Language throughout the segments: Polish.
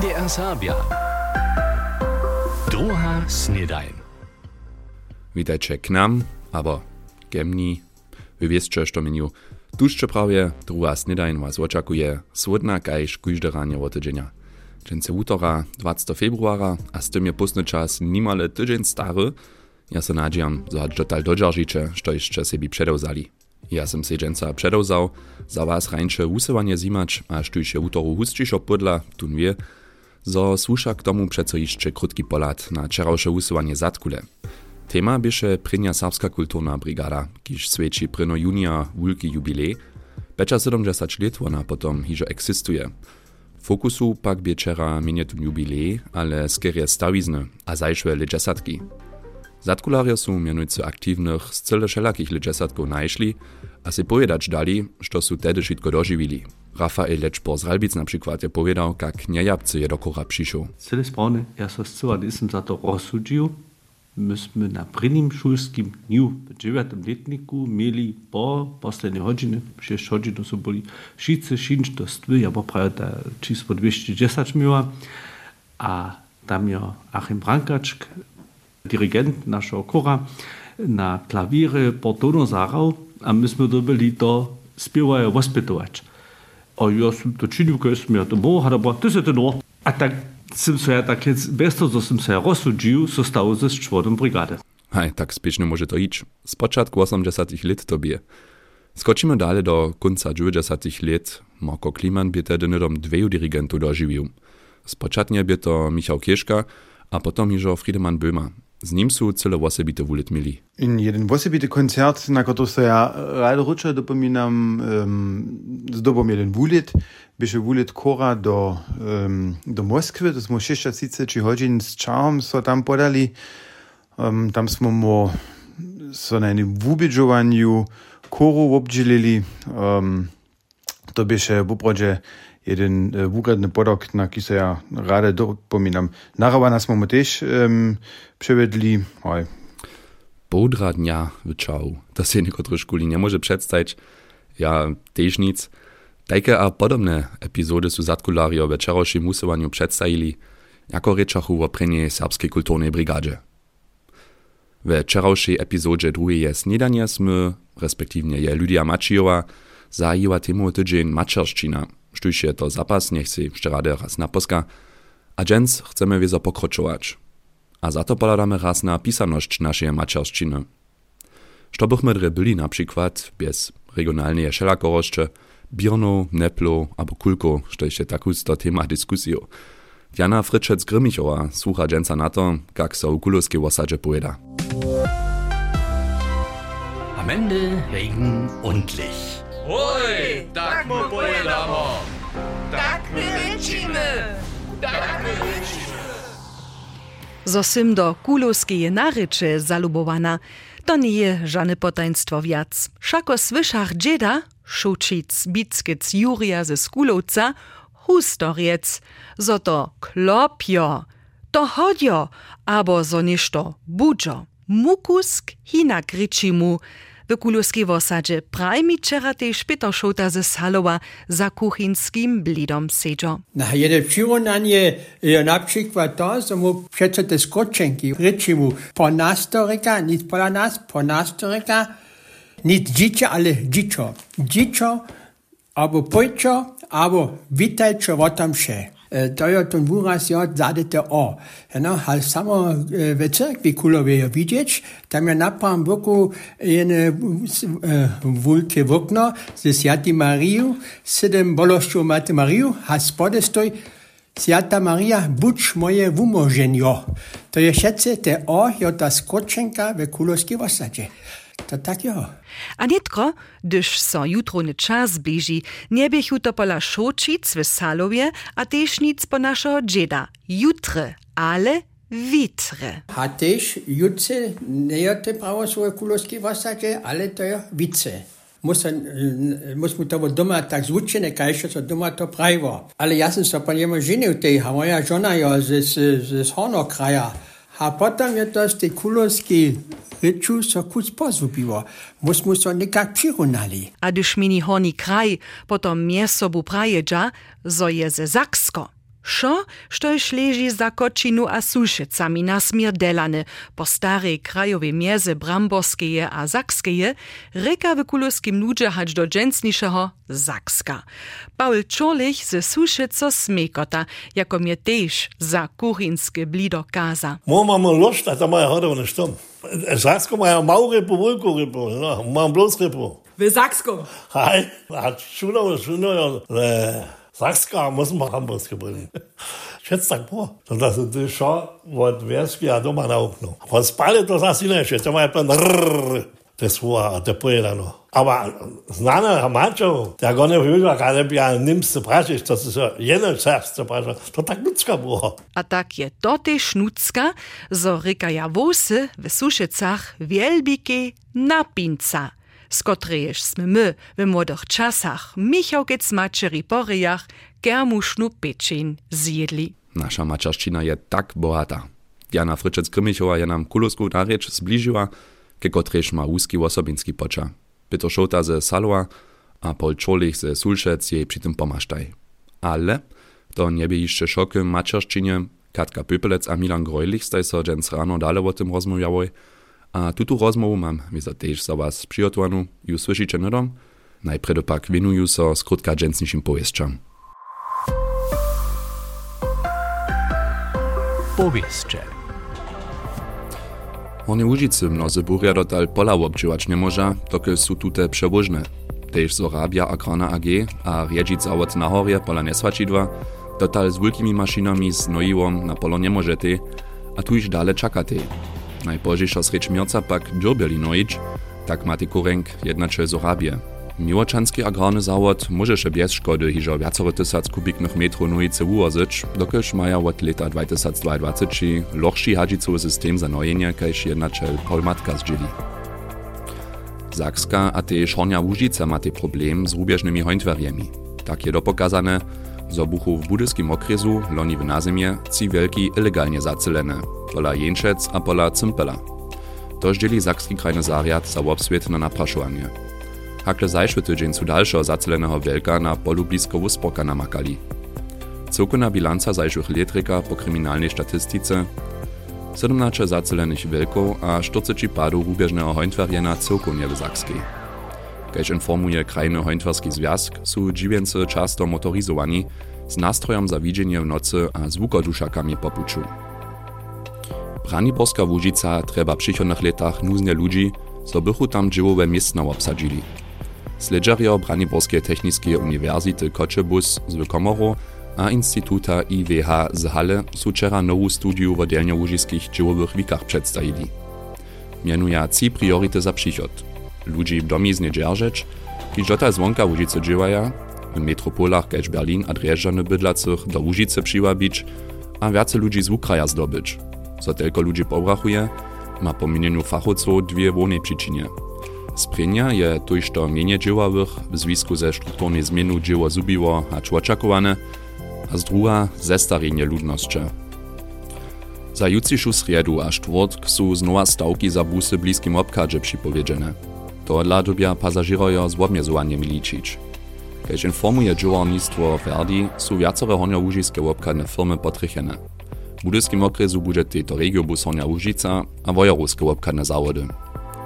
NDR Sabia. Druga snedajn. Witajcie k nam, aber gemni. Wy wiecie, što meniu tużcze prawie druga snedajn was oczekuje słodna kajś kujde ranie wotydzienia. Dżęce utora 20 februara, a z tym je pusny czas tydzień stary, ja se nadziejam, że dotal dodżaržiče, što jeszcze sebi przedewzali. Ja sam se dżęca przedewzał, za was rańcze usywanie zimać, a sztujcie utoru hustšíšo podla, tun wie, zo słusza k tomu przeco jeszcze krótki polat na czerałsze usywanie zatkule. Tema bieše prynja serbska kulturna brigada, kiż sveči pryno junia wulki jubilej, becza 70 lat ona potom hižo eksistuje. Fokusu pak bieczera minie tu jubilej, ale skerie stawizny, a zajszwe legesatki. Zatkularie są mianujcy aktywnych z cyle wszelakich legesatków najszli, a se pojedać dali, što su tedy wszystko dożywili. Rafael Leczpor z Ralbic na przykład powiedział, jak niejabcy je do kora przyszł. Cele správne, ja sa zcela nisem za to rozsudžil. My sme na prvním šulským dňu v 9. letniku mieli po poslednej hodine, 6 hodin sú boli šice, šinč do stwy, ja poprawię ta číslo 210 miła, a tam je Achim Brankačk, dirigent našeho kora, na klavíre Portono zahrał, a my sme dobili to spievaje ospětovač. A ja som to činil, keď som ja to mohol, ale ty si to no. A tak som sa ja tak bez toho, že som sa ja rozsudžil, so stalo ze čtvrtom brigade. Hej, tak spiesznie może to iść. Z początku 80 lat to bie. Skoczymy dalej do końca 90 lat. Marko Kliman by tedy nedom dveju dirigentów dożywił. Z początku by to Michał Kieszka, a potom iżo Friedemann Böhmer. Z njim sú celovosebito uletmili. In jeden osobity koncert, na ktorý sa ja rád ruča dopomínam, um, zdobom jeden vulet, bieže vulet kora do, um, do Moskvy, to sme 6 či hodín s čahom sa so tam podali. Um, tam sme mu sa so na jednom vúbidžovaniu koru obdžilili. Um, to bieže v oprode jeden e, wukradny podok, na ki ja rade dopominam. Narawana smo mu też um, przewiedli. Oj, Połdra dnia wyczał. To się niekotry szkuli nie może przedstawić. Ja też nic. Takie a podobne epizody su zatkulario w wczorajszym usowaniu przedstawili, jako ryczachu o prenie serbskiej kulturnej brigadzie. W wczorajszej epizodzie drugiej snidania sme, respektywnie je Lydia Macijowa, zajiła temu tydzień maczerszczyna, sztuś je to zapas, si wczoraj raz naposka, a dżens chcemy wiezo pokroczować. A za to poladamy raz na pisaność naszej maczerszczyny. Što bychmy na przykład bez regionalnej szelakoroszcze, Birno, Neplo albo Kulko, što jeszcze takus do tema dyskusjo. Jana Fritschec-Grimmichowa słucha dżęca na to, jak so u kulowskiej osadzie pojeda. Am Ende Regen und Licht. Oj, tak mu pojedamo. Tak my rečíme. Tak my rečíme. Zo sym do kulowskiej naryczy zalubowana, to nie je żadne potaństwo wiac. Szako słyszach dzieda, szucic, bickic Jurija ze skulowca, hustoriec, zo to klopio, to chodio, abo zo ništo budzio, mukusk hinak ryči mu, w kulowskiej wosadzie prajmi czera też Peter Szota ze Salowa za kuchinskim blidom sedzo. Na jedne přirovnanie je například to, že mu přece ty skočenky řeči mu po nástorika, nic pola nás, po nástorika, nic džiča, ale džičo. Džičo, abo pojčo, abo witajčo o tam vše. dojot Muras jo, zadete o. No, a samo ve cerkvi kulovi je vidět, tam je napram boku jen vulke vokno ze Sjati Mariju, sedem bološću Mate Mariju, a spode stoj Sjata Marija, buč moje vumoženjo. To je šece te o, jo, ta skočenka ve kulovské vosače. To tak jo. A netko, gdyż so jutrony czas bliži, nie biechu to pola šočic w Salowie, a też nic po naszego dzieda. Jutre, ale witre. A tež jutce ne je te pravo svoje kulovské osadě, ale to je vice. Musím, musím to doma tak zvučené, kaj so doma to pravivo. Ale ja som sa po njemu ženil tej, a moja žena je z, z, z, z Hornokraja. A potom je to z tej kulovské reču so kus pozvubiło. Musimy so nekak přirovnali. A gdyż mini horni kraj, potom miesobu prajedža, zo je ze Zaksko. Šo, štož leži za kočinu a sušicami na smier delane, po starej krajowej mierze Bramborskeje a Sakskeje, reka w kuluskim ludzie hać do dżęsniszego Zakska. Paul Czorlich ze Suszyco smekota, jako mnie też za kuchinskie blido kaza. Mo mamy lust, a to moja hoda nie stum. Saksko mają małą rybu, wielką rybu, no, mam bloß rybu. W Saksku. Hej, a szuno, szuno, le. Sakska muss man Hamburg bringen. Schätzt tak po. To da su ty šo od vjersky a doma nauknú. Po spali to zase iné, že to majú pen rrrr. To je svúha a to pojedano. Aber znane hamačov, tak one využíva, kada by ja nimste prašiš, to sa jedno čerstvo prašiš, to tak ľudská było. A tak je to tež šnúcka, zo rekaja vosy v Sušicach wielbike napinca. Z kotrejež sme my w młodych czasach Michałkiec maczeri po ryjach germusznu pieczeń zjedli. Nasza maczarszczyna je tak bohata. Jana Fryczec-Krymichowa je nam kulusku narycz zbliżyła, ke kotrež ma łuski osobinski pocza. Peter Szota ze Saloa, a Paul Czorlich ze Sulszec jej przy tym pomasztaj. Ale to nie by jeszcze maczarszczynie, Katka Pöpelec a Milan Grojlich staj so rano dale o tym rozmawiały, a tutu rozmowu mam wiza tež za was przygotowaną, ju słyszycie nodom, najpierw pak winuju so skrótka dżęsniejszym powieściom. Powieście. Hornie Łużycy mnozy burja dotal pola obdziwać nie może, dokud są tute przewożne. Tež z Orabia Agrana AG a riedzić zawod na horie pola Nesvačidła, dotal z wielkimi maszynami z nojiwom na polo nie możecie, a tu już dalej czakacie. Najpożejsza srecz mierca pak dżurbeli nojić, tak ma kurenk jednacze z Orabie. Miłoczanski agrarny zawod może się bez szkody hiżo wiacore tysac kubiknych metrów nojice ułożyć, dokelż maja od lata 2022 lochszy hadzicowy system za nojenie, kajż jednacze polmatka zdzieli. Zakska a tež Hornia Łužica ma te problem z rubieżnymi hońtwariemi. Tak je dopokazane, zo buchu w budyskim okresu, loni w nazimie, ci wielki ilegalnie zacelene, pola Jenczec a pola Cympela. To dzieli Zakski krajny zariad za obswiet na napraszowanie. Hakle zajszły tydzień zu dalszego wielka na polu blisko Wuspoka namakali. Całkowna bilanca zajszłych letryka po kryminalnej statystyce 17 zacelenych wielków a 40 padów rubieżnego hońtwariena całkowie w Zakskiej. Kaž informuje Krajny Hońtwarski Związk, są dziwięcy często motorizowani z nastrojem za widzenie w nocy a zvukoduszakami po puczu. Braniborska Łužica treba w przychodnych latach nuznie ludzi, so bychu tam dziełowe miejsca obsadzili. Sledżerio Braniborskie Techniskie Uniwersity Koczebus z Komoru a Instytuta IWH z Halle są wczoraj nową studiu w oddzielnie łużyskich dziełowych wikach przedstawili. Mianuja ci priority za przychod – ludzi w domiznie dzierżeć, ki żota zwonka Łużycy dziewaja, w metropolach kaž Berlin a Drjeżdżany bydlacych do Łużycy przywabić, a więcej ludzi z Ukraja zdobyć. Co tylko ludzi pobrachuje, ma po mienieniu fachowców dwie wone przyczynie. Sprenia je to mienie dzieławych w związku ze strukturnej zmianą dzieła zubiło a oczekiwane, a z druga zestarenie ludności. Za jutrzejszą sredu a czwartk są znowa stawki za busy bliskim obkadzie przypowiedziane. To dla dobia pasażerojo z obmiezowaniem liczyć. Kež informuje dżuwarnictwo Verdi, są wiacore honio łużiskie łopkadne firmy potrychene. W budyskim okresu bude to regiobus Hornia Łužica a wojoruskie łopkadne zawody.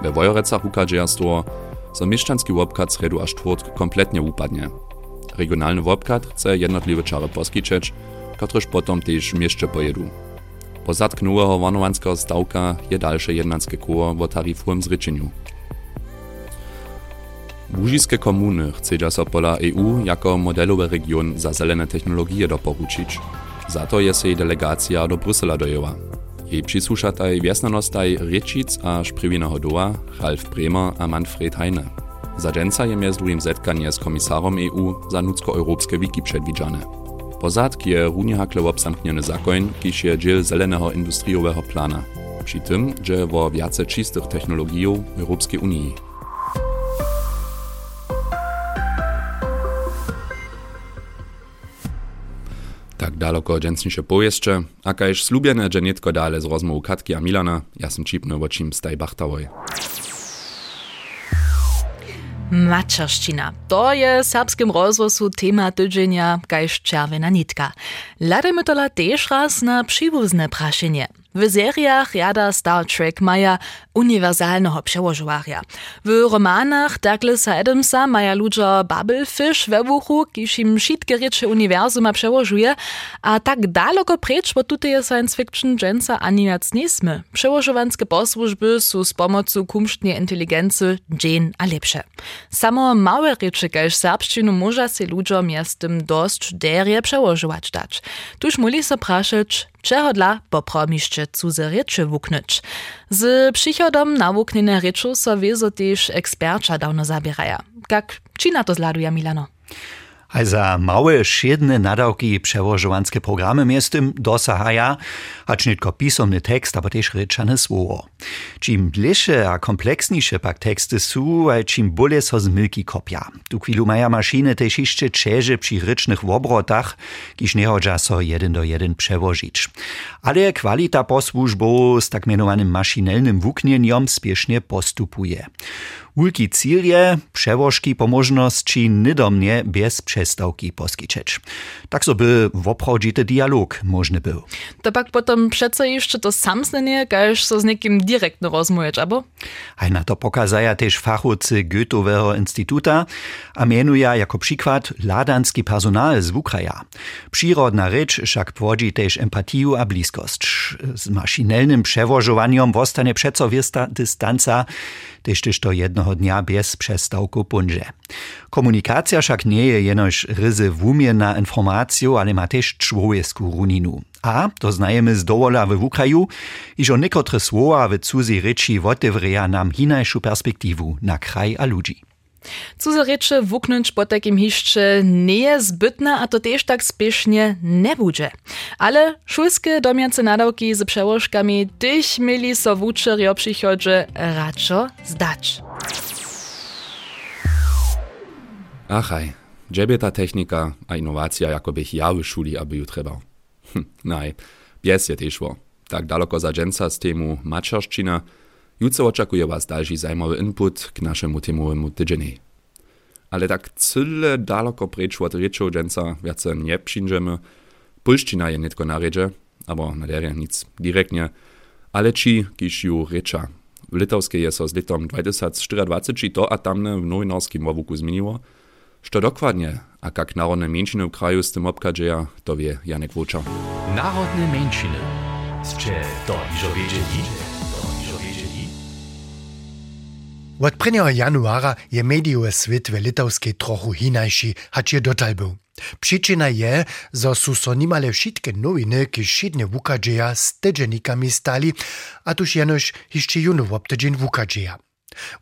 We Wojorecach ukadżerstwo, so mieszczanski łopkad z redu aż czwórtk kompletnie upadnie. Regionalny łopkad chce jednotliwe czary poskiczeć, kotryż potom też mieszcze pojedu. Po zatknąłego wanowanskiego stałka je dalsze jednanskie koło w tarifowym zryczeniu. Łužiskie komuny chcedza so pola EU jako modelowy region za zelene technologie doporučić. Za to je sej delegacja do Brusela dojęła. Jej przysłuszataj wiesnanostaj Riečic a Šprivineho doa, Ralf Bremer a Manfred Heine. Za dżęca je między drugim zetkanie z komisarom EU za nudzko-europskie wiki przedwidziane. Pozadk je runie hakle obsamkniony zakoń, kiż je dziel zelenego industriowego plana. Przy tym, że wo wiace czystych technologii Europejskiej Unii. Tak daleko dżęsniejsze powieeszcze, a kajż slubiene, że nietko dale z rozmowu Katki a Milana, ja sam cipny o czym staj bachtawoj. Mačerština. To je serbskim rozrosu tema tydzienia, kajž červena nitka. Ladajmy tola tež raz na przywózne praszenie. W seriach jada Star Trek maja uniwersalnego przełożowarja. W romanach Douglasa Adamsa maja ludzie Bubblefish we wuchu, kiż im wszystkie rzeczy uniwersuma przełożuje, a tak daleko precz, bo tutaj science fiction dżęca ani nic nie sme. Przełożowanskie posłużby są z pomocą kumsztnej inteligencji dzień a lepsze. Samo małe rzeczy, każ serbszczynu może się ludziom jest tym dość derje przełożować dać. Tuż muli się praszać, czego dla popromiszcze cudze rzeczy wuknąć. Z przychodom nawuknene rzeczy so wiezo też ekspercza dawno zabieraja. Jak ci na to zladuje Milano? A za małe, szedne nadawki przełożowanskie programy miestem dosahaja, acz nie tylko pisomny tekst, aber też ryczane słowo. Czim bliższe a kompleksniejsze pak teksty są, a czim bole so z milki kopia. Tu chwilu maja maszyny też jeszcze czerze przy rycznych obrotach, kiż nie chodza so jeden do jeden przewozić. Ale kwalita posłużbo z tak mianowanym maszynelnym wuknieniem spiesznie postupuje. Wielki cíl je przewożki po możności nidomnie bez przestałki poskiczeć. Tak so by woprawdzity dialog możny był. To pak potom přece jeszcze to samsnenie, kaž so z nekim direktno rozmujeć, abo? A na to pokazaja też fachowcy Goethowego Instytuta, a mianuja jako przykład ladanski personal z Ukraja. Przyrodna rzecz wszak płodzi też empatiju a bliskość. Z maszynelnym przewożowaniem wostanie przeco wiesta dystanca, też też to jednego dnia bez przestałku punże. Komunikacja však nie je jenož ryzy wumienna informacją, ale ma też człowiesku runinu. A to znajemy z dowola w Ukraju, iż o niekotre słowa w cudzej rzeczy wotewreja nam hinajszą perspektywu na kraj a ludzi. Cudze rzeczy wuknąć po takim hiszcze nie jest zbytne, a to też tak spiesznie nie będzie. Ale szulskie domiance nadawki z przełożkami tych mieli so wuczeri o przychodzie radczo zdać. Achaj, dżebie ta technika a innowacja jakoby ja w szuli, aby ju trzeba. Hm, naj, bies je też Tak daleko za dżęca z temu maczarszczyna, Jutro oczekuje Was dalszy zajmowy input k naszemu temowemu tydzieni. Ale tak cyle daleko precz od rečov dżęca wiace nie przyjdziemy. Polszczyna je nitko na redzie, aber na derje nic direktnie, ale ci, kiż ju recza. W litowskiej jest so z litom 2024 to a tamne w nowinarskim wowuku zmieniło, Što dokładnie, a jak narodne mniejszyny w kraju z tym obkadzieja, to wie Janek Wuczał. Narodne mniejszyny. Zcze to iżo wiedzieli? Od 1. januara je medijowy świat w litowskiej trochu hinajszy, hacz je dotal był. Przyczyna je, że są so nimale wszystkie nowiny, ki szydnie wukadzieja z tydziennikami stali, a tuż jenoż jeszcze juno w tydzień wukadzieja.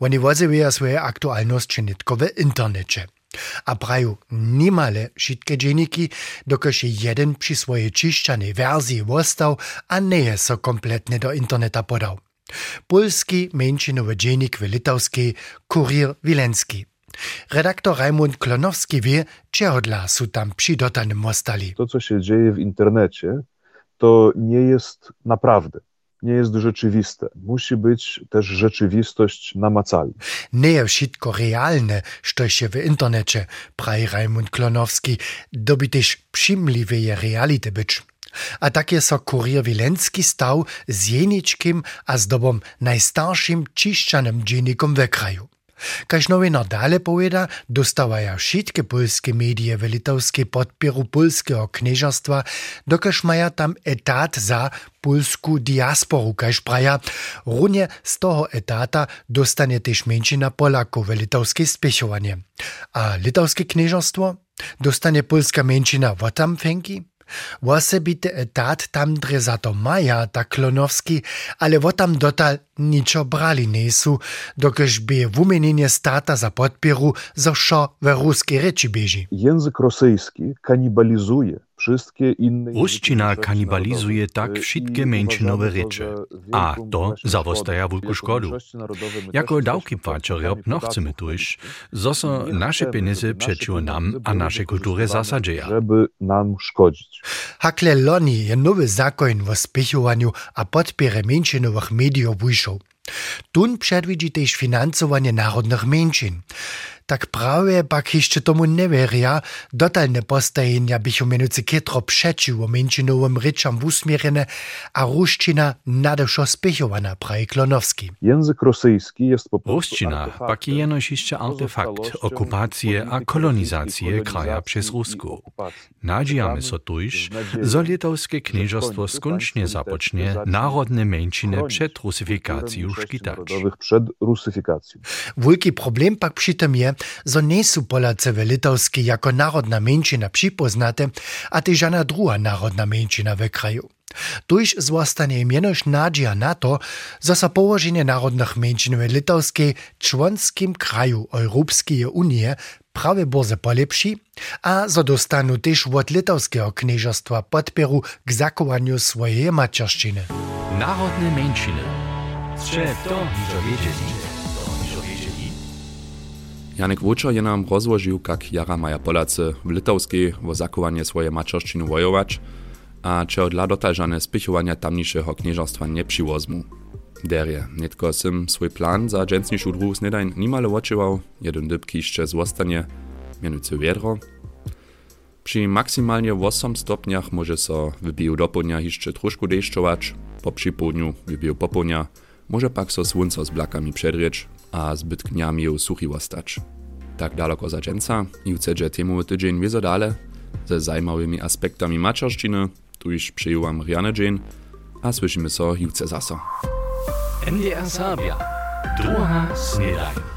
Oni wozywają swoje aktualności nitko w internecie. A praju nimale wszystkie dzienniki, dokaż jeden przy swojej czyszczanej wersji wostał, a nie jest so kompletnie do interneta podał. Polski męczynowy dziennik w litowskiej Kurier Wileński. Redaktor Raimund Klonowski wie, czego dla są tam przydotanym mostali. To, co się dzieje w internecie, to nie jest naprawdę. Nie jest rzeczywiste. Musi być też rzeczywistość namacalna. Nie wszystko realne, co się w internecie, praje Raimund Klonowski, dobi też przymliwe reality być. A tak je so kurier Wilenski stał z jeničkim a zdobom najstarszym čišćanym dziennikom w kraju. Kaž nowina dale powiada, dostawaja wszystkie polskie medie w litowskiej podpieru polskiego knieżastwa, dokaż maja tam etat za polsku diasporu, kaž praja, runie z toho etata dostanie też męczyna Polaków w litowskie spiechowanie. A litowskie knieżastwo? Dostanie polska męczyna wotam fenki? Wosebity etat tam dre maja, tak Klonowski, ale wo tam dotal niczo brali nesu, dokež by wumienienie stata za podpieru, zo szo we ruskiej reči bieži. Język rosyjski kanibalizuje wszystkie inne... Ruszczyna kanibalizuje tak wszystkie męczynowe rzeczy, a to zawostaja wielką szkodu. Jako dałki płaczerjob no chcemy tuż, zoso nasze pieniądze przeciw nam a. Żeby nam szkodzić. Hakle loni je nowy zakon o spiechowaniu a podpierze męczynowych mediów wyszł. Tun przedwidzi też finansowanie narodnych męczyn. Tak prawie pak jeszcze tomu neveria, dotalne postajenia bychu menucy kietro przeciw o męczynowym ryczam wusmierene, a ruszczyna nadewszo spychowana, praje Klonowski. Język rosyjski jest po prostu Ruszczyna pak jenoś jeszcze artefakt okupacje a kolonizacje kraja przez Rusku. Nadziejamy so tuż, zo litowskie knieżostwo skończnie zapocznie narodne męczyny przed rusyfikacją szkitać. przed rusyfikacją. Wielki problem pak przy tym je, że nie są Polacy litowskie jako narodna męczyna przypoznate, a też żadna druga narodna męczyna w kraju. Tuż zostanie im jenoż nadzieja na to, że sa położenie narodnych męczyn w litowskiej członskim kraju Europejskiej Unii prawie bardzo polepszy, a że dostaną też od litowskiego knieżostwa podpieru k zakowaniu swojej macierszczyny. Narodne męczyny. Strze to niżo Janek Wučo je nam rozłożył, jak jara maja Polacy w litowskiej wo zakowanie swoje macierszczyny wojować, a czy od ladotażane spichowania tamniejszego knieżostwa nie przywozmu. Derje, netko sym swój plan za dżęsniejszą druhu snedajn nimale oczywał, jeden dybki jeszcze zostanie, mianowicie wiedro. Przy maksymalnie 8 stopniach może so wybiju do południa jeszcze troszkę deszczować, po przypołudniu wybiju po południa, może pak so słońce z blakami przedrzeć, a zbyt kniami suchy ostać. Tak daleko za dżęca i ucedzie temu tydzień wiezo dale, ze zajmowymi aspektami macierszczyny, tu już przyjęłam Rianę dzień, a słyszymy so jutce zaso. NDR Sabia. Druga Snedajn.